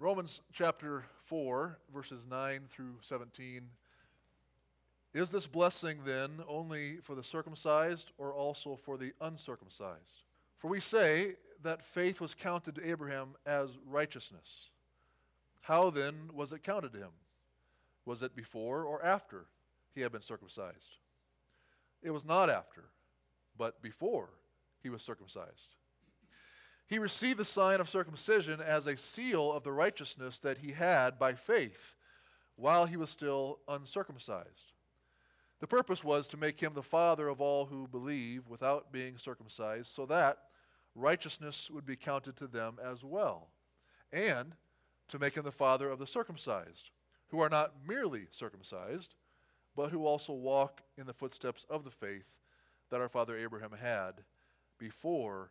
Romans chapter 4, verses 9 through 17. Is this blessing then only for the circumcised or also for the uncircumcised? For we say that faith was counted to Abraham as righteousness. How then was it counted to him? Was it before or after he had been circumcised? It was not after, but before he was circumcised. He received the sign of circumcision as a seal of the righteousness that he had by faith while he was still uncircumcised. The purpose was to make him the father of all who believe without being circumcised, so that righteousness would be counted to them as well, and to make him the father of the circumcised, who are not merely circumcised, but who also walk in the footsteps of the faith that our father Abraham had before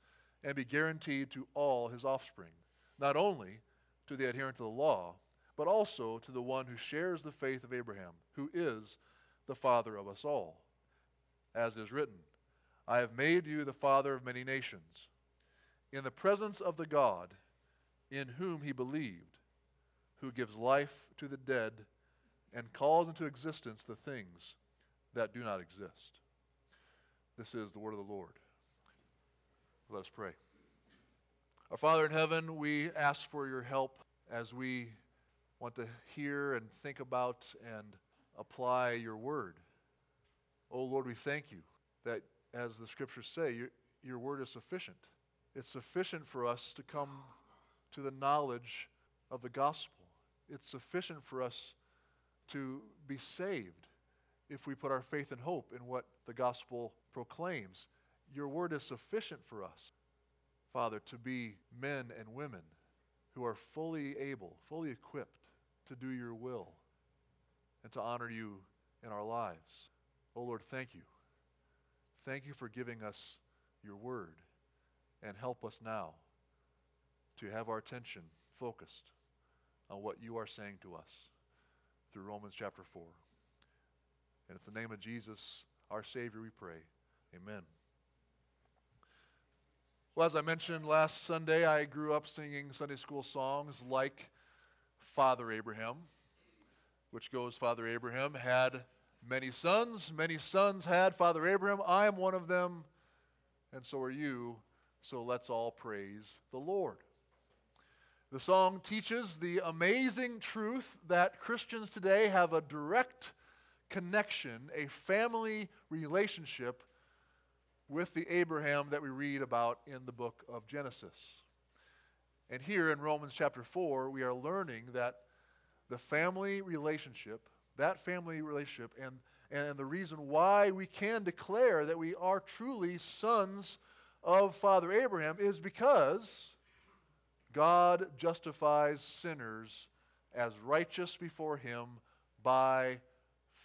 and be guaranteed to all his offspring, not only to the adherent to the law, but also to the one who shares the faith of Abraham, who is the father of us all. As is written, I have made you the father of many nations, in the presence of the God in whom he believed, who gives life to the dead and calls into existence the things that do not exist. This is the word of the Lord. Let us pray. Our Father in heaven, we ask for your help as we want to hear and think about and apply your word. Oh Lord, we thank you that, as the scriptures say, your, your word is sufficient. It's sufficient for us to come to the knowledge of the gospel. It's sufficient for us to be saved if we put our faith and hope in what the gospel proclaims your word is sufficient for us, Father, to be men and women who are fully able, fully equipped to do your will and to honor you in our lives. Oh Lord, thank you. Thank you for giving us your word and help us now to have our attention focused on what you are saying to us through Romans chapter 4. And it's the name of Jesus, our Savior, we pray. Amen. Well, as I mentioned last Sunday, I grew up singing Sunday school songs like Father Abraham, which goes Father Abraham had many sons, many sons had Father Abraham. I am one of them, and so are you. So let's all praise the Lord. The song teaches the amazing truth that Christians today have a direct connection, a family relationship with the Abraham that we read about in the book of Genesis. And here in Romans chapter 4, we are learning that the family relationship, that family relationship, and, and the reason why we can declare that we are truly sons of Father Abraham is because God justifies sinners as righteous before him by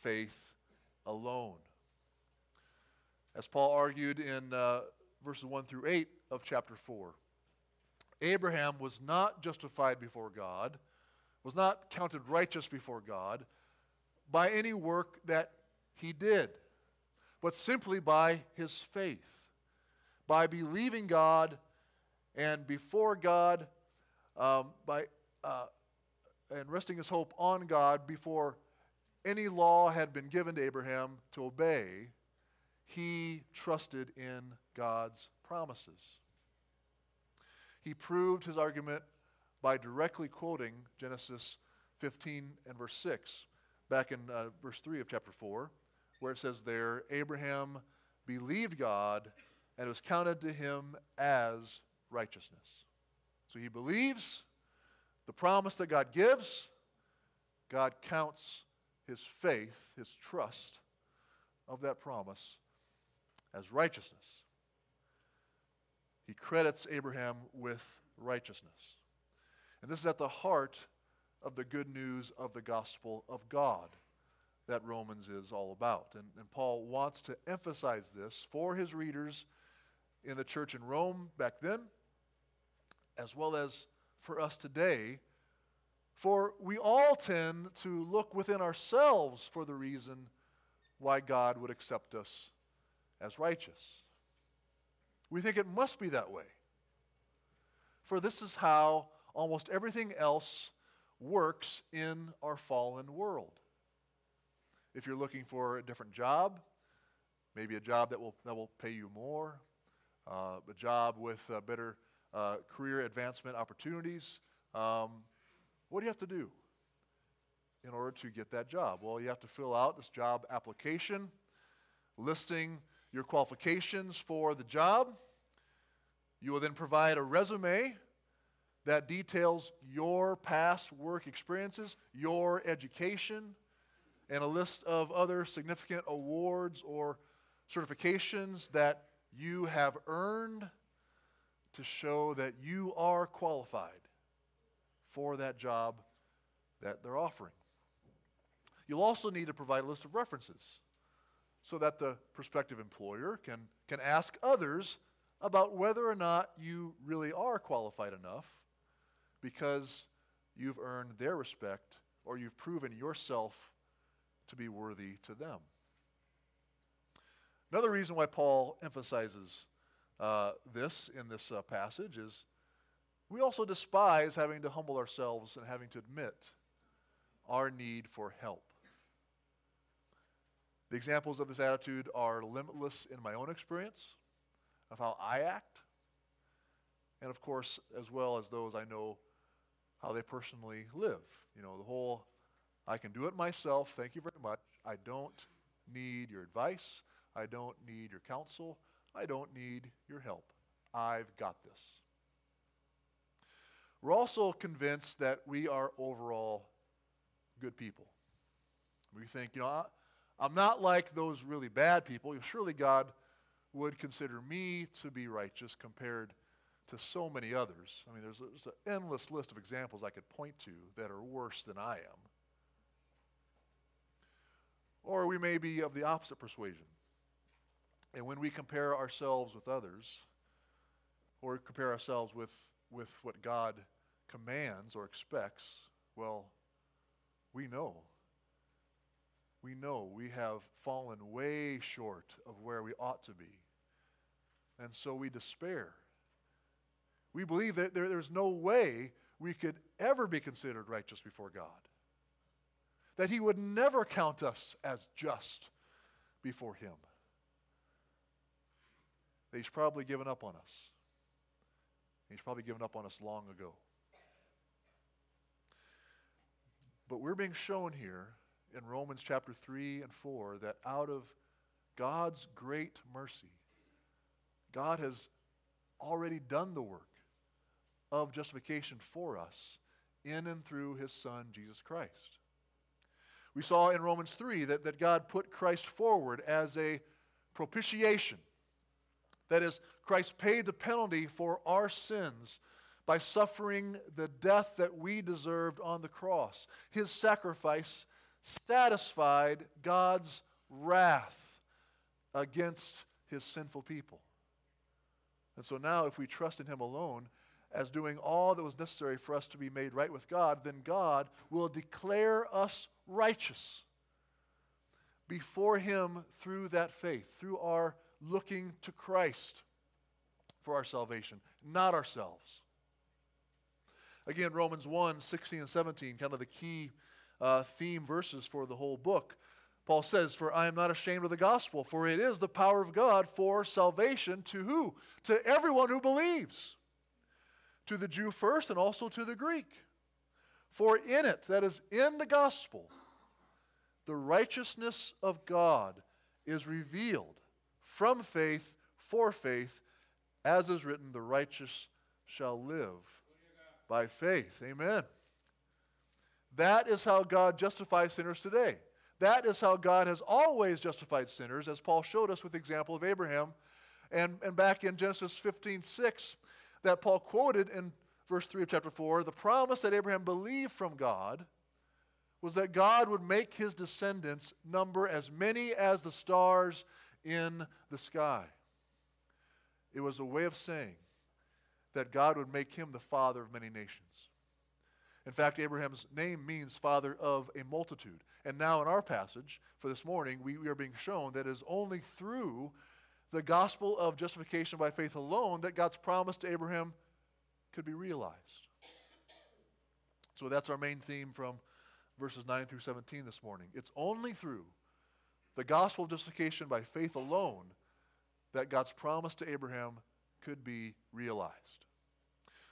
faith alone. As Paul argued in uh, verses 1 through 8 of chapter 4, Abraham was not justified before God, was not counted righteous before God by any work that he did, but simply by his faith, by believing God and before God, um, by uh, and resting his hope on God before any law had been given to Abraham to obey he trusted in God's promises. He proved his argument by directly quoting Genesis 15 and verse 6, back in uh, verse 3 of chapter 4, where it says there, Abraham believed God and it was counted to him as righteousness. So he believes the promise that God gives, God counts his faith, his trust of that promise as righteousness. He credits Abraham with righteousness. And this is at the heart of the good news of the gospel of God that Romans is all about. And, and Paul wants to emphasize this for his readers in the church in Rome back then, as well as for us today. For we all tend to look within ourselves for the reason why God would accept us as righteous. We think it must be that way. For this is how almost everything else works in our fallen world. If you're looking for a different job, maybe a job that will, that will pay you more, uh, a job with uh, better uh, career advancement opportunities, um, what do you have to do in order to get that job? Well, you have to fill out this job application listing your qualifications for the job. You will then provide a resume that details your past work experiences, your education, and a list of other significant awards or certifications that you have earned to show that you are qualified for that job that they're offering. You'll also need to provide a list of references so that the prospective employer can, can ask others about whether or not you really are qualified enough because you've earned their respect or you've proven yourself to be worthy to them. Another reason why Paul emphasizes uh, this in this uh, passage is we also despise having to humble ourselves and having to admit our need for help. The examples of this attitude are limitless in my own experience of how I act, and of course, as well as those I know how they personally live. You know, the whole I can do it myself, thank you very much. I don't need your advice. I don't need your counsel. I don't need your help. I've got this. We're also convinced that we are overall good people. We think, you know, I'm not like those really bad people. Surely God would consider me to be righteous compared to so many others. I mean, there's, there's an endless list of examples I could point to that are worse than I am. Or we may be of the opposite persuasion. And when we compare ourselves with others, or compare ourselves with, with what God commands or expects, well, we know. We know we have fallen way short of where we ought to be. And so we despair. We believe that there, there's no way we could ever be considered righteous before God. That He would never count us as just before Him. That He's probably given up on us. He's probably given up on us long ago. But we're being shown here in Romans chapter 3 and 4 that out of God's great mercy, God has already done the work of justification for us in and through his Son, Jesus Christ. We saw in Romans 3 that, that God put Christ forward as a propitiation. That is, Christ paid the penalty for our sins by suffering the death that we deserved on the cross. His sacrifice satisfied God's wrath against his sinful people. And so now, if we trust in him alone, as doing all that was necessary for us to be made right with God, then God will declare us righteous before Him through that faith, through our looking to Christ for our salvation, not ourselves. Again, Romans 1 16 and 17, kind of the key uh, theme verses for the whole book. Paul says, For I am not ashamed of the gospel, for it is the power of God for salvation to who? To everyone who believes to the Jew first and also to the Greek. For in it, that is, in the gospel, the righteousness of God is revealed from faith for faith, as is written, the righteous shall live by faith. Amen. That is how God justifies sinners today. That is how God has always justified sinners, as Paul showed us with the example of Abraham. And, and back in Genesis 15 6, that Paul quoted in verse 3 of chapter 4, the promise that Abraham believed from God was that God would make his descendants number as many as the stars in the sky. It was a way of saying that God would make him the father of many nations. In fact, Abraham's name means father of a multitude. And now, in our passage for this morning, we, we are being shown that it is only through the gospel of justification by faith alone that God's promise to Abraham could be realized. So that's our main theme from verses 9 through 17 this morning. It's only through the gospel of justification by faith alone that God's promise to Abraham could be realized.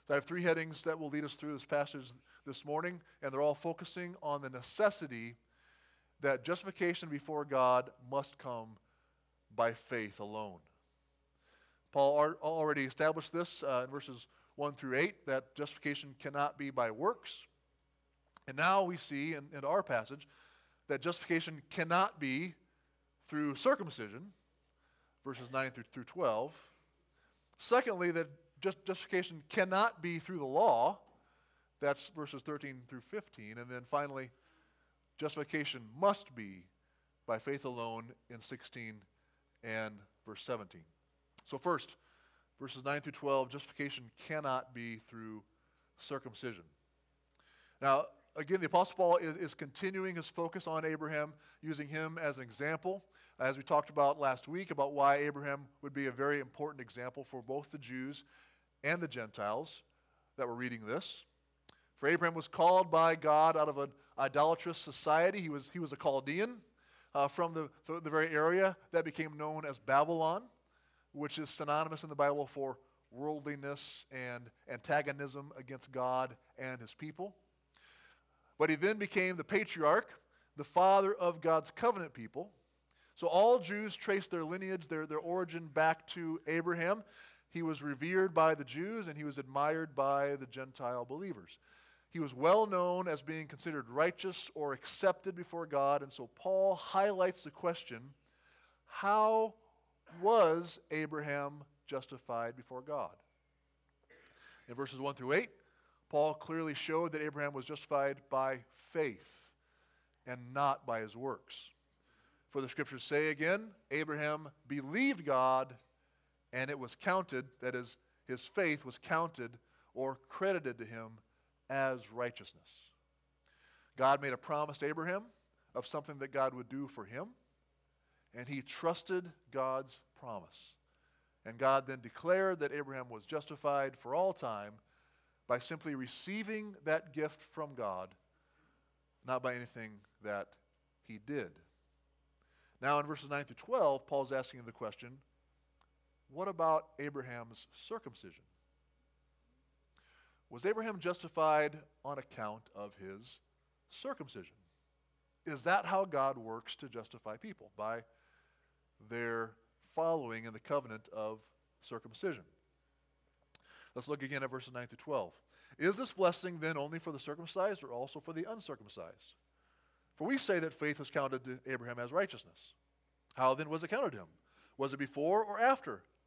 So I have three headings that will lead us through this passage this morning, and they're all focusing on the necessity that justification before God must come by faith alone. Paul already established this uh, in verses 1 through 8 that justification cannot be by works. And now we see in, in our passage that justification cannot be through circumcision, verses 9 through, through 12. Secondly, that just, justification cannot be through the law, that's verses 13 through 15. And then finally, justification must be by faith alone in 16 and verse 17. So, first, verses 9 through 12, justification cannot be through circumcision. Now, again, the Apostle Paul is, is continuing his focus on Abraham, using him as an example, as we talked about last week, about why Abraham would be a very important example for both the Jews and the Gentiles that were reading this. For Abraham was called by God out of an idolatrous society. He was, he was a Chaldean uh, from the, the very area that became known as Babylon, which is synonymous in the Bible for worldliness and antagonism against God and his people. But he then became the patriarch, the father of God's covenant people. So all Jews trace their lineage, their, their origin back to Abraham. He was revered by the Jews and he was admired by the Gentile believers. He was well known as being considered righteous or accepted before God. And so Paul highlights the question how was Abraham justified before God? In verses 1 through 8, Paul clearly showed that Abraham was justified by faith and not by his works. For the scriptures say again, Abraham believed God and it was counted, that is, his faith was counted or credited to him as righteousness. God made a promise to Abraham of something that God would do for him, and he trusted God's promise. And God then declared that Abraham was justified for all time by simply receiving that gift from God, not by anything that he did. Now, in verses 9 through 12, Paul's asking the question what about Abraham's circumcision? Was Abraham justified on account of his circumcision? Is that how God works to justify people? By their following in the covenant of circumcision. Let's look again at verses 9 through 12. Is this blessing then only for the circumcised or also for the uncircumcised? For we say that faith was counted to Abraham as righteousness. How then was it counted to him? Was it before or after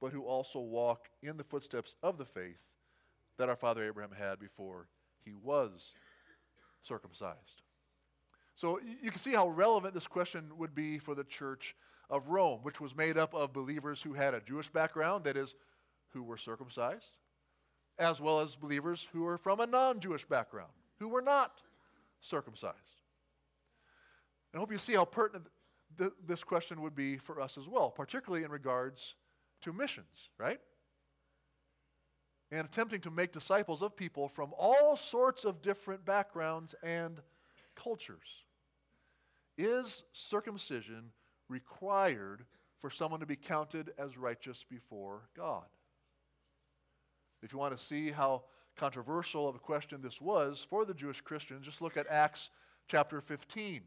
but who also walk in the footsteps of the faith that our father Abraham had before he was circumcised. So you can see how relevant this question would be for the church of Rome, which was made up of believers who had a Jewish background, that is, who were circumcised, as well as believers who were from a non Jewish background, who were not circumcised. I hope you see how pertinent th- this question would be for us as well, particularly in regards to missions, right? And attempting to make disciples of people from all sorts of different backgrounds and cultures. Is circumcision required for someone to be counted as righteous before God? If you want to see how controversial of a question this was for the Jewish Christians, just look at Acts chapter 15.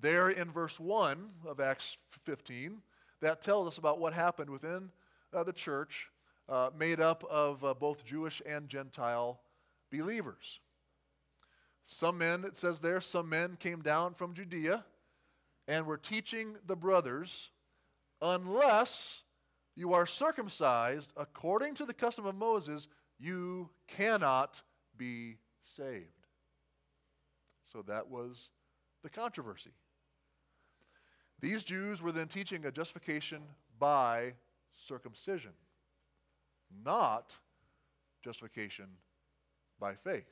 There in verse 1 of Acts 15, that tells us about what happened within uh, the church uh, made up of uh, both Jewish and Gentile believers. Some men, it says there, some men came down from Judea and were teaching the brothers, unless you are circumcised according to the custom of Moses, you cannot be saved. So that was the controversy. These Jews were then teaching a justification by circumcision, not justification by faith.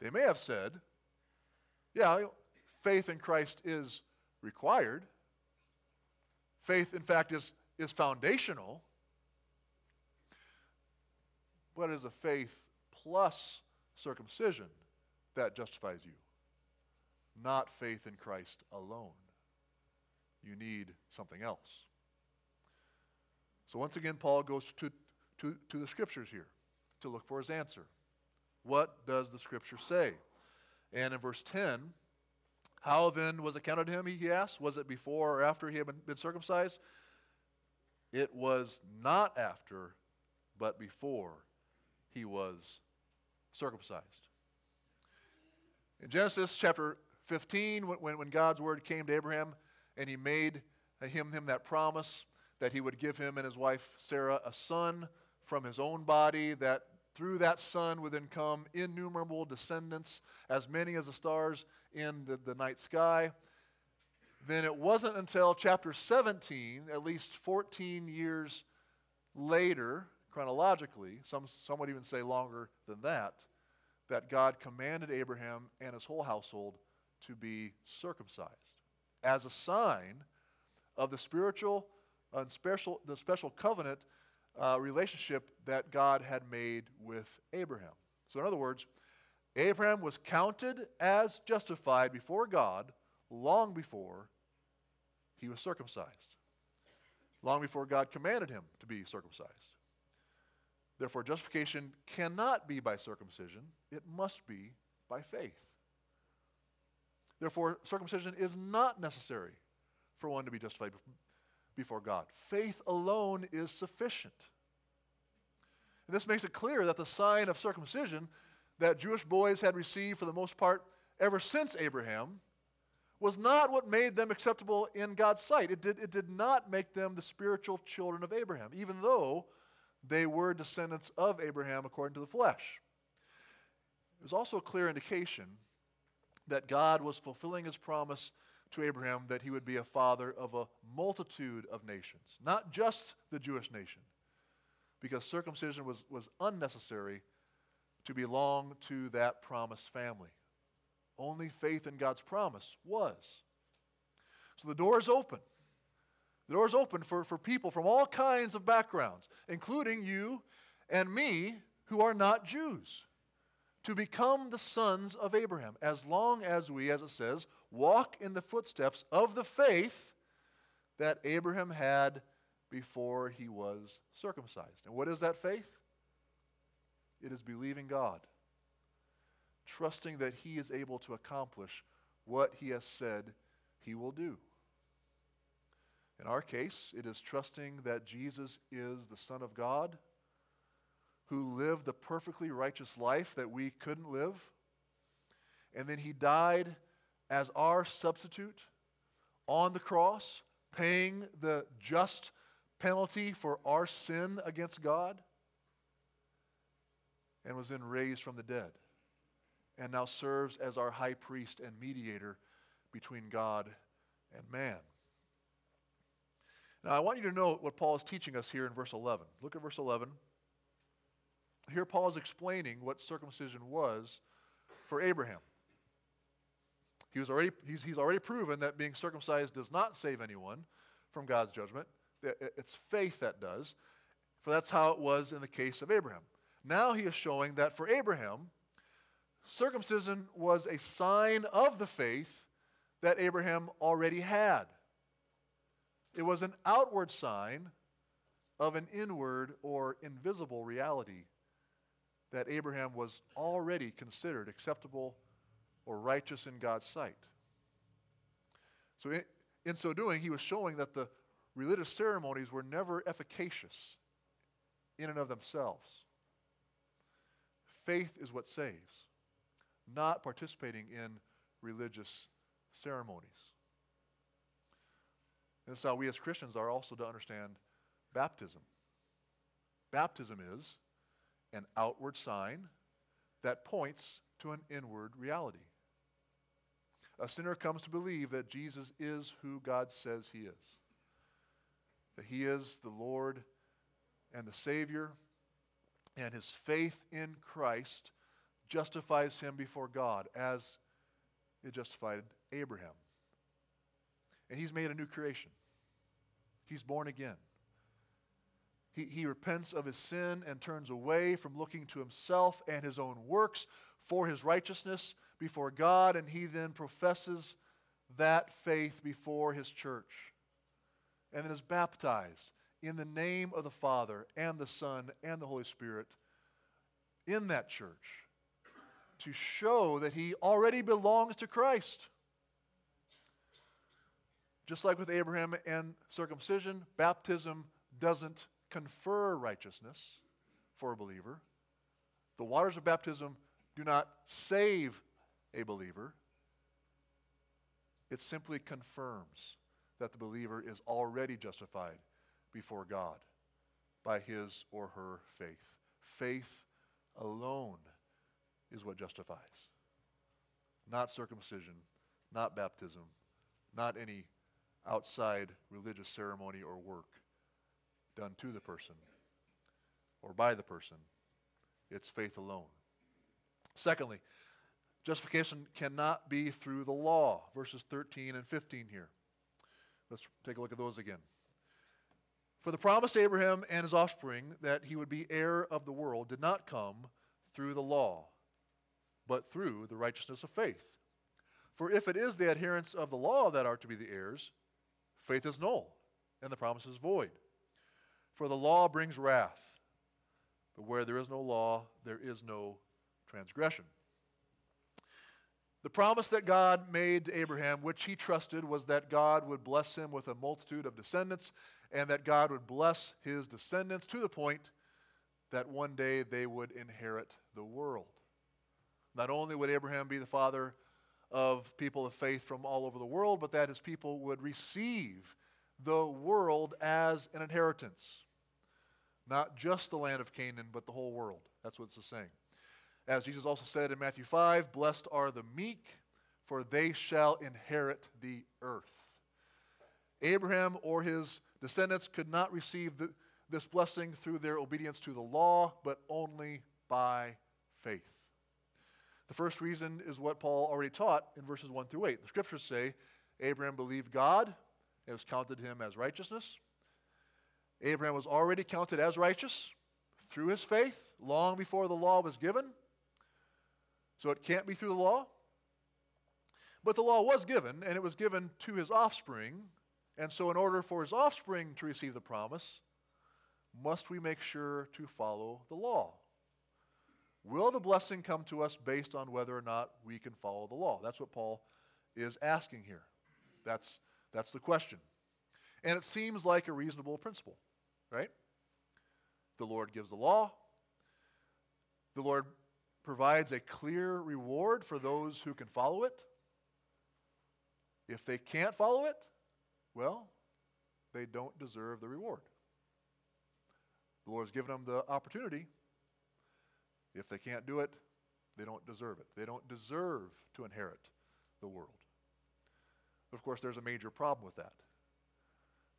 They may have said, yeah, faith in Christ is required. Faith, in fact, is, is foundational. But it is a faith plus circumcision that justifies you, not faith in Christ alone. You need something else. So once again, Paul goes to, to, to the scriptures here to look for his answer. What does the scripture say? And in verse 10, how then was it counted to him, he asks? Was it before or after he had been, been circumcised? It was not after, but before he was circumcised. In Genesis chapter 15, when, when God's word came to Abraham and he made him, him that promise that he would give him and his wife Sarah a son from his own body, that through that son would then come innumerable descendants, as many as the stars in the, the night sky. Then it wasn't until chapter 17, at least 14 years later, chronologically, some, some would even say longer than that, that God commanded Abraham and his whole household to be circumcised as a sign of the spiritual and special, the special covenant uh, relationship that God had made with Abraham. So, in other words, Abraham was counted as justified before God long before he was circumcised, long before God commanded him to be circumcised. Therefore, justification cannot be by circumcision, it must be by faith. Therefore, circumcision is not necessary for one to be justified before God. Faith alone is sufficient. And this makes it clear that the sign of circumcision that Jewish boys had received for the most part ever since Abraham was not what made them acceptable in God's sight. It did, it did not make them the spiritual children of Abraham, even though they were descendants of Abraham according to the flesh. It was also a clear indication that God was fulfilling his promise to Abraham that he would be a father of a multitude of nations, not just the Jewish nation, because circumcision was, was unnecessary to belong to that promised family. Only faith in God's promise was. So the door is open. The door is open for, for people from all kinds of backgrounds, including you and me who are not Jews, to become the sons of Abraham, as long as we, as it says, walk in the footsteps of the faith that Abraham had before he was circumcised. And what is that faith? It is believing God, trusting that he is able to accomplish what he has said he will do. In our case, it is trusting that Jesus is the Son of God who lived the perfectly righteous life that we couldn't live. And then he died as our substitute on the cross, paying the just penalty for our sin against God, and was then raised from the dead, and now serves as our high priest and mediator between God and man. Now, I want you to note what Paul is teaching us here in verse 11. Look at verse 11. Here, Paul is explaining what circumcision was for Abraham. He was already, he's, he's already proven that being circumcised does not save anyone from God's judgment. It's faith that does. For that's how it was in the case of Abraham. Now he is showing that for Abraham, circumcision was a sign of the faith that Abraham already had. It was an outward sign of an inward or invisible reality that Abraham was already considered acceptable or righteous in God's sight. So, in, in so doing, he was showing that the religious ceremonies were never efficacious in and of themselves. Faith is what saves, not participating in religious ceremonies. This is how we as Christians are also to understand baptism. Baptism is an outward sign that points to an inward reality. A sinner comes to believe that Jesus is who God says he is, that he is the Lord and the Savior, and his faith in Christ justifies him before God as it justified Abraham. And he's made a new creation, he's born again. He, he repents of his sin and turns away from looking to himself and his own works for his righteousness before God, and he then professes that faith before his church and then is baptized in the name of the Father and the Son and the Holy Spirit in that church to show that he already belongs to Christ. Just like with Abraham and circumcision, baptism doesn't confer righteousness for a believer. The waters of baptism do not save a believer, it simply confirms that the believer is already justified before God by his or her faith. Faith alone is what justifies, not circumcision, not baptism, not any outside religious ceremony or work done to the person or by the person. It's faith alone. Secondly, justification cannot be through the law. Verses 13 and 15 here. Let's take a look at those again. For the promise to Abraham and his offspring that he would be heir of the world did not come through the law, but through the righteousness of faith. For if it is the adherents of the law that are to be the heirs, faith is null, and the promise is void. For the law brings wrath, but where there is no law, there is no transgression. The promise that God made to Abraham, which he trusted, was that God would bless him with a multitude of descendants and that God would bless his descendants to the point that one day they would inherit the world. Not only would Abraham be the father of people of faith from all over the world, but that his people would receive the world as an inheritance. Not just the land of Canaan, but the whole world. That's what it's saying. As Jesus also said in Matthew 5, blessed are the meek, for they shall inherit the earth. Abraham or his descendants could not receive the, this blessing through their obedience to the law, but only by faith. The first reason is what Paul already taught in verses 1 through 8. The scriptures say Abraham believed God, it was counted him as righteousness. Abraham was already counted as righteous through his faith long before the law was given. So it can't be through the law. But the law was given, and it was given to his offspring. And so, in order for his offspring to receive the promise, must we make sure to follow the law? Will the blessing come to us based on whether or not we can follow the law? That's what Paul is asking here. That's, that's the question. And it seems like a reasonable principle, right? The Lord gives the law. The Lord provides a clear reward for those who can follow it. If they can't follow it, well, they don't deserve the reward. The Lord has given them the opportunity. If they can't do it, they don't deserve it. They don't deserve to inherit the world. Of course, there's a major problem with that.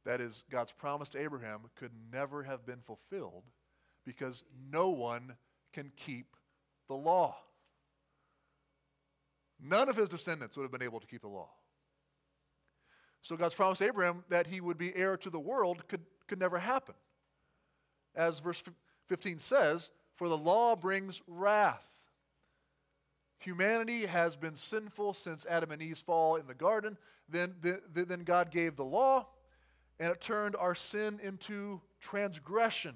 That is, God's promise to Abraham could never have been fulfilled because no one can keep the law. None of his descendants would have been able to keep the law. So God's promise to Abraham that he would be heir to the world could, could never happen. As verse 15 says, for the law brings wrath. Humanity has been sinful since Adam and Eve's fall in the garden. Then, the, the, then God gave the law, and it turned our sin into transgression.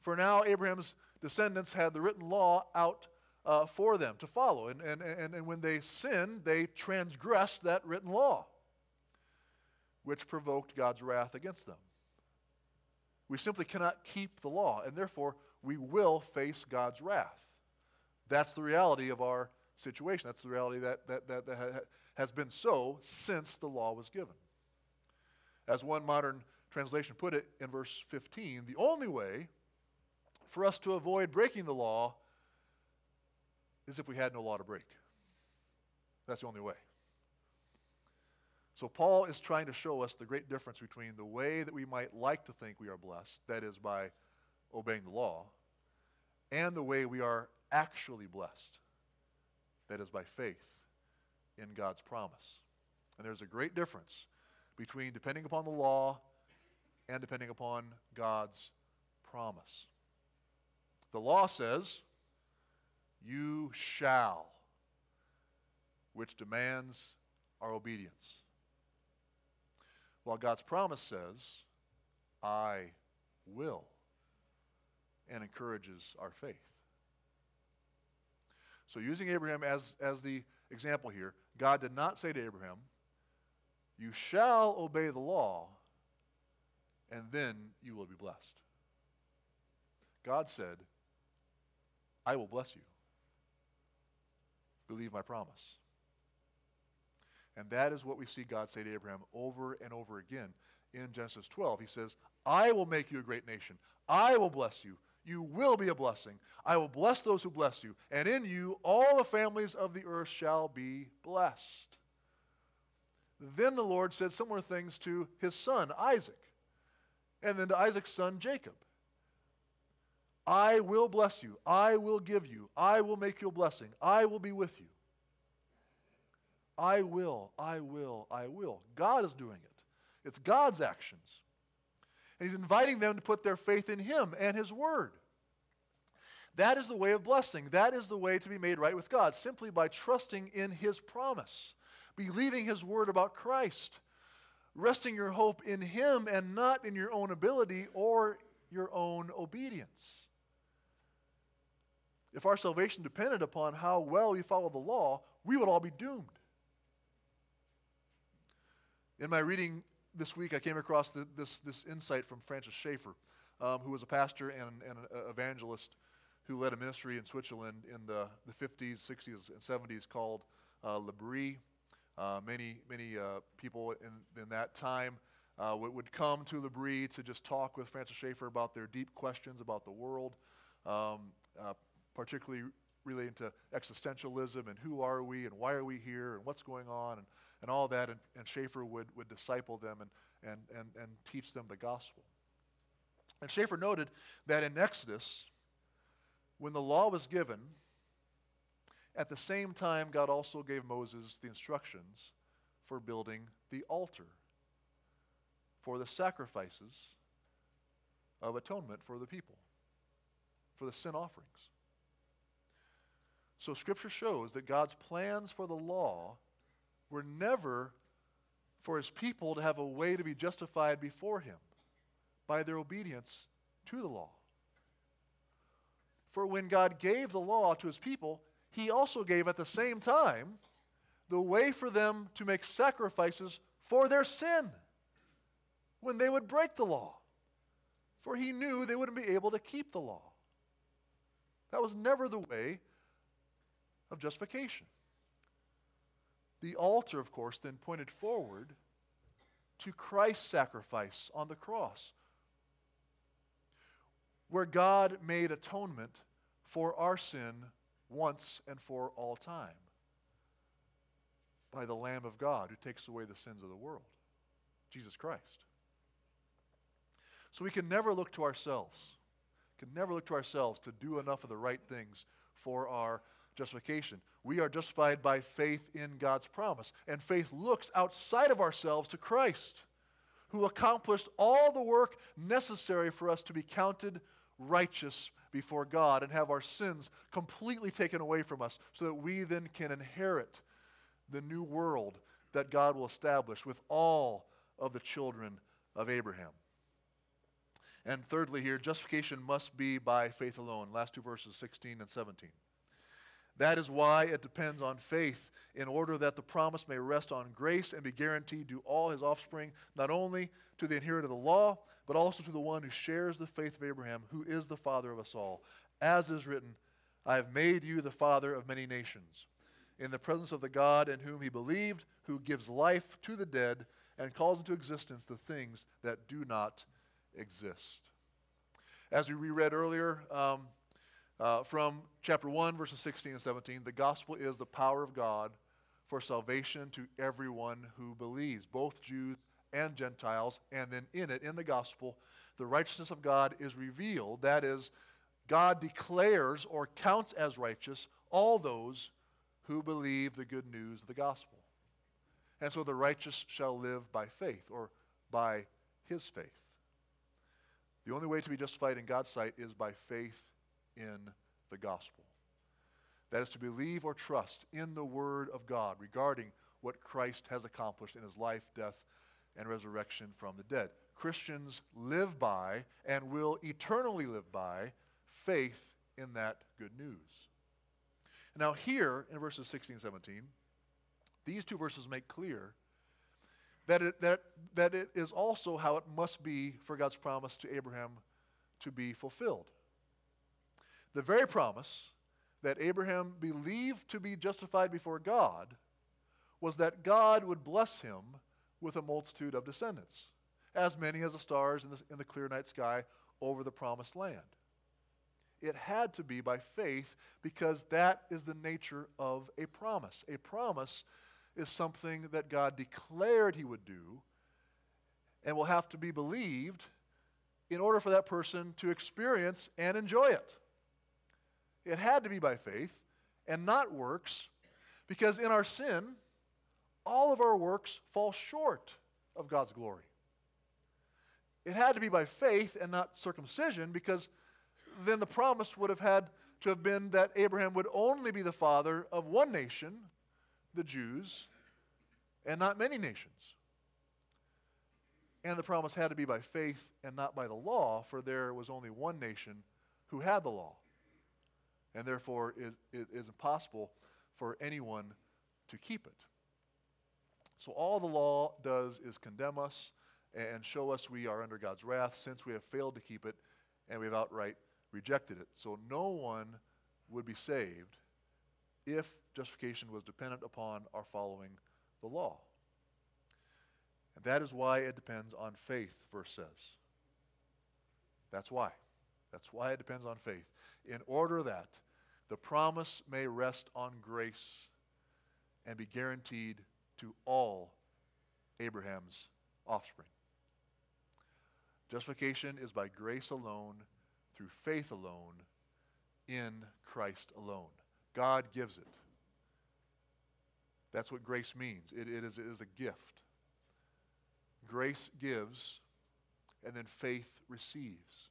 For now, Abraham's descendants had the written law out uh, for them to follow. And, and, and, and when they sinned, they transgressed that written law, which provoked God's wrath against them. We simply cannot keep the law, and therefore we will face God's wrath. That's the reality of our situation. That's the reality that, that, that, that has been so since the law was given. As one modern translation put it in verse 15, the only way for us to avoid breaking the law is if we had no law to break. That's the only way. So, Paul is trying to show us the great difference between the way that we might like to think we are blessed, that is, by obeying the law, and the way we are actually blessed, that is, by faith in God's promise. And there's a great difference between depending upon the law and depending upon God's promise. The law says, you shall, which demands our obedience. While God's promise says, I will, and encourages our faith. So, using Abraham as, as the example here, God did not say to Abraham, You shall obey the law, and then you will be blessed. God said, I will bless you believe my promise. And that is what we see God say to Abraham over and over again in Genesis 12. He says, I will make you a great nation. I will bless you. You will be a blessing. I will bless those who bless you. And in you, all the families of the earth shall be blessed. Then the Lord said similar things to his son, Isaac, and then to Isaac's son, Jacob. I will bless you. I will give you. I will make you a blessing. I will be with you. I will, I will, I will. God is doing it. It's God's actions. And He's inviting them to put their faith in Him and His Word. That is the way of blessing. That is the way to be made right with God, simply by trusting in His promise, believing His Word about Christ, resting your hope in Him and not in your own ability or your own obedience. If our salvation depended upon how well we follow the law, we would all be doomed. In my reading this week, I came across the, this, this insight from Francis Schaeffer, um, who was a pastor and, and an evangelist who led a ministry in Switzerland in the, the 50s, 60s, and 70s called uh, L'Abri. Uh, many many uh, people in, in that time uh, would, would come to L'Abri to just talk with Francis Schaeffer about their deep questions about the world. Um, uh, particularly relating to existentialism and who are we and why are we here and what's going on and, and all that. And, and Schaeffer would, would disciple them and, and, and, and teach them the gospel. And Schaeffer noted that in Exodus, when the law was given, at the same time, God also gave Moses the instructions for building the altar for the sacrifices of atonement for the people, for the sin offerings. So Scripture shows that God's plans for the law were never for his people to have a way to be justified before him by their obedience to the law. For when God gave the law to his people, he also gave at the same time the way for them to make sacrifices for their sin when they would break the law. For he knew they wouldn't be able to keep the law. That was never the way of justification. The altar, of course, then pointed forward to Christ's sacrifice on the cross, where God made atonement for our sin once and for all time by the Lamb of God who takes away the sins of the world, Jesus Christ. So we can never look to ourselves, can never look to ourselves to do enough of the right things for our justification. We are justified by faith in God's promise. And faith looks outside of ourselves to Christ, who accomplished all the work necessary for us to be counted righteous before God and have our sins completely taken away from us so that we then can inherit the new world that God will establish with all of the children of Abraham. And thirdly, here, justification must be by faith alone. Last two verses, 16 and 17. That is why it depends on faith, in order that the promise may rest on grace and be guaranteed to all his offspring, not only to the inheritor of the law, but also to the one who shares the faith of Abraham, who is the father of us all. As is written, I have made you the father of many nations, in the presence of the God in whom he believed, who gives life to the dead and calls into existence the things that do not exist. As we reread earlier, um, uh, from chapter 1, verses 16 and 17, the gospel is the power of God for salvation to everyone who believes, both Jews and Gentiles. And then in it, in the gospel, the righteousness of God is revealed. That is, God declares or counts as righteous all those who believe the good news of the gospel. And so the righteous shall live by faith or by his faith. The only way to be justified in God's sight is by faith in the gospel. That is to believe or trust in the word of God regarding what Christ has accomplished in his life, death, and resurrection from the dead. Christians live by and will eternally live by faith in that good news. Now, here in verses 16 and 17, these two verses make clear that it, that, that it is also how it must be for God's promise to Abraham to be fulfilled. The very promise that Abraham believed to be justified before God was that God would bless him with a multitude of descendants, as many as the stars in the, in the clear night sky over the promised land. It had to be by faith because that is the nature of a promise. A promise is something that God declared he would do and will have to be believed in order for that person to experience and enjoy it. It had to be by faith and not works, because in our sin, all of our works fall short of God's glory. It had to be by faith and not circumcision, because then the promise would have had to have been that Abraham would only be the father of one nation, the Jews, and not many nations. And the promise had to be by faith and not by the law, for there was only one nation who had the law and therefore it is impossible for anyone to keep it. So all the law does is condemn us and show us we are under God's wrath since we have failed to keep it and we have outright rejected it. So no one would be saved if justification was dependent upon our following the law. And that is why it depends on faith, verse says. That's why. That's why it depends on faith. In order that the promise may rest on grace and be guaranteed to all Abraham's offspring. Justification is by grace alone, through faith alone, in Christ alone. God gives it. That's what grace means. It, it, is, it is a gift. Grace gives, and then faith receives.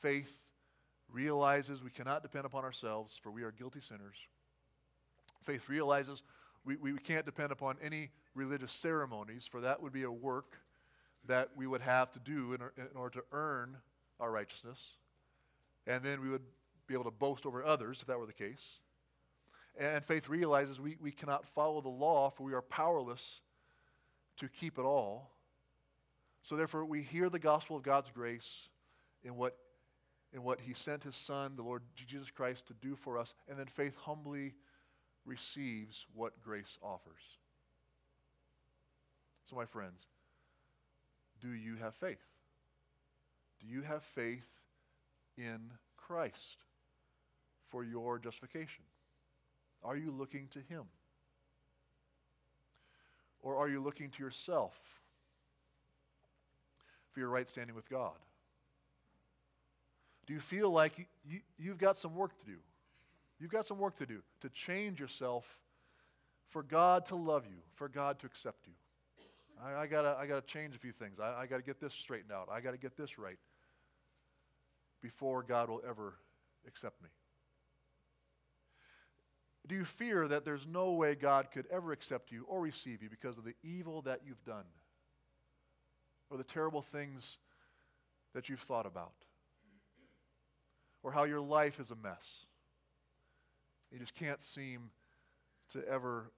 Faith realizes we cannot depend upon ourselves, for we are guilty sinners. Faith realizes we, we can't depend upon any religious ceremonies, for that would be a work that we would have to do in, in order to earn our righteousness. And then we would be able to boast over others if that were the case. And faith realizes we, we cannot follow the law, for we are powerless to keep it all. So, therefore, we hear the gospel of God's grace in what in what he sent his son, the Lord Jesus Christ, to do for us, and then faith humbly receives what grace offers. So, my friends, do you have faith? Do you have faith in Christ for your justification? Are you looking to him? Or are you looking to yourself for your right standing with God? Do you feel like you, you, you've got some work to do? You've got some work to do to change yourself for God to love you, for God to accept you. I, I gotta, I gotta change a few things. I, I gotta get this straightened out. I gotta get this right before God will ever accept me. Do you fear that there's no way God could ever accept you or receive you because of the evil that you've done or the terrible things that you've thought about, or how your life is a mess. You just can't seem to ever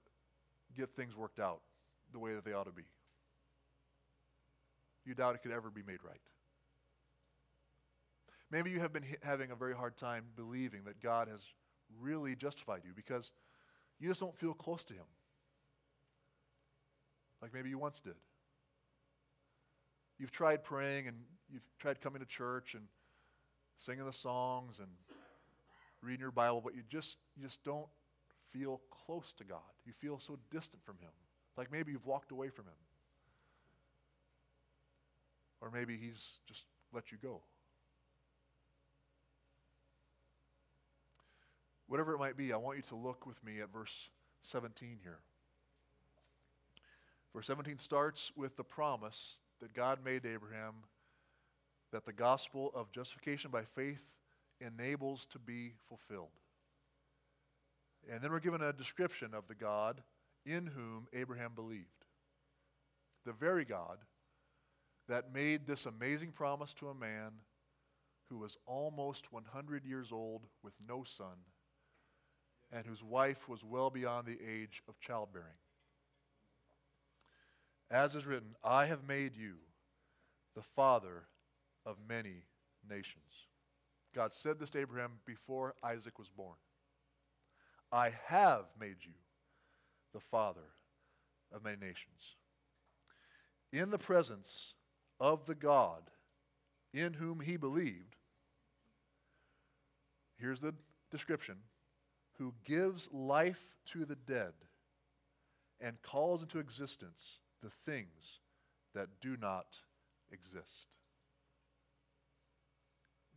get things worked out the way that they ought to be. You doubt it could ever be made right. Maybe you have been having a very hard time believing that God has really justified you because you just don't feel close to Him like maybe you once did. You've tried praying and you've tried coming to church and singing the songs and reading your Bible, but you just, you just don't feel close to God. You feel so distant from Him. Like maybe you've walked away from Him. Or maybe He's just let you go. Whatever it might be, I want you to look with me at verse 17 here. Verse 17 starts with the promise that God made to Abraham that the gospel of justification by faith enables to be fulfilled. And then we're given a description of the God in whom Abraham believed. The very God that made this amazing promise to a man who was almost 100 years old with no son and whose wife was well beyond the age of childbearing. As is written, I have made you the father of many nations. God said this to Abraham before Isaac was born. I have made you the father of many nations. In the presence of the God in whom he believed, here's the description who gives life to the dead and calls into existence the things that do not exist.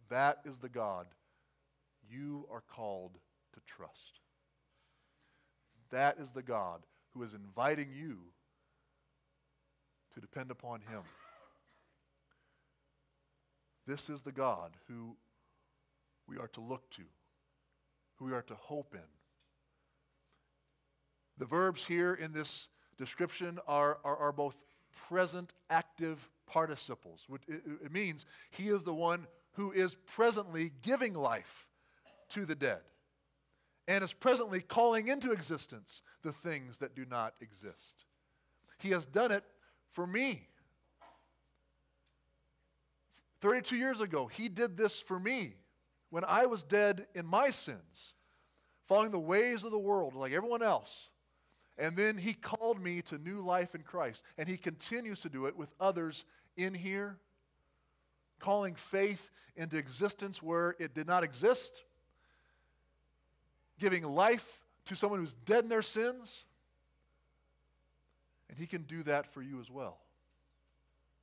That is the God you are called to trust. That is the God who is inviting you to depend upon Him. This is the God who we are to look to, who we are to hope in. The verbs here in this description are, are, are both present active participles. It, it means he is the one who is presently giving life to the dead and is presently calling into existence the things that do not exist. He has done it for me. 32 years ago, he did this for me when I was dead in my sins, following the ways of the world like everyone else. And then he called me to new life in Christ. And he continues to do it with others in here, calling faith into existence where it did not exist, giving life to someone who's dead in their sins. And he can do that for you as well.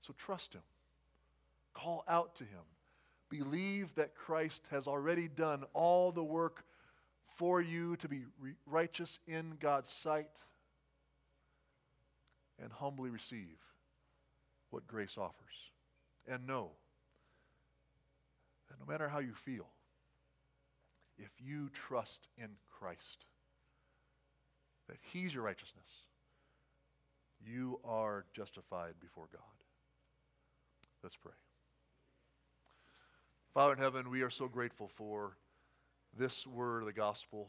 So trust him. Call out to him. Believe that Christ has already done all the work for you to be righteous in God's sight and humbly receive what grace offers. And know that no matter how you feel, if you trust in Christ, that He's your righteousness, you are justified before God. Let's pray. Father in heaven, we are so grateful for this word of the gospel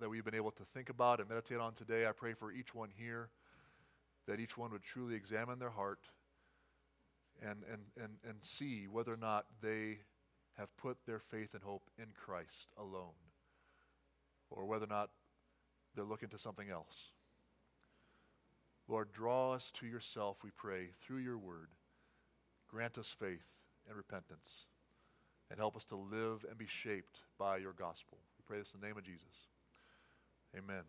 that we've been able to think about and meditate on today. I pray for each one here that each one would truly examine their heart and, and, and, and see whether or not they have put their faith and hope in Christ alone or whether or not they're looking to something else. Lord, draw us to yourself, we pray, through your word. Grant us faith and repentance and help us to live and be shaped by your gospel. We pray this in the name of Jesus. Amen.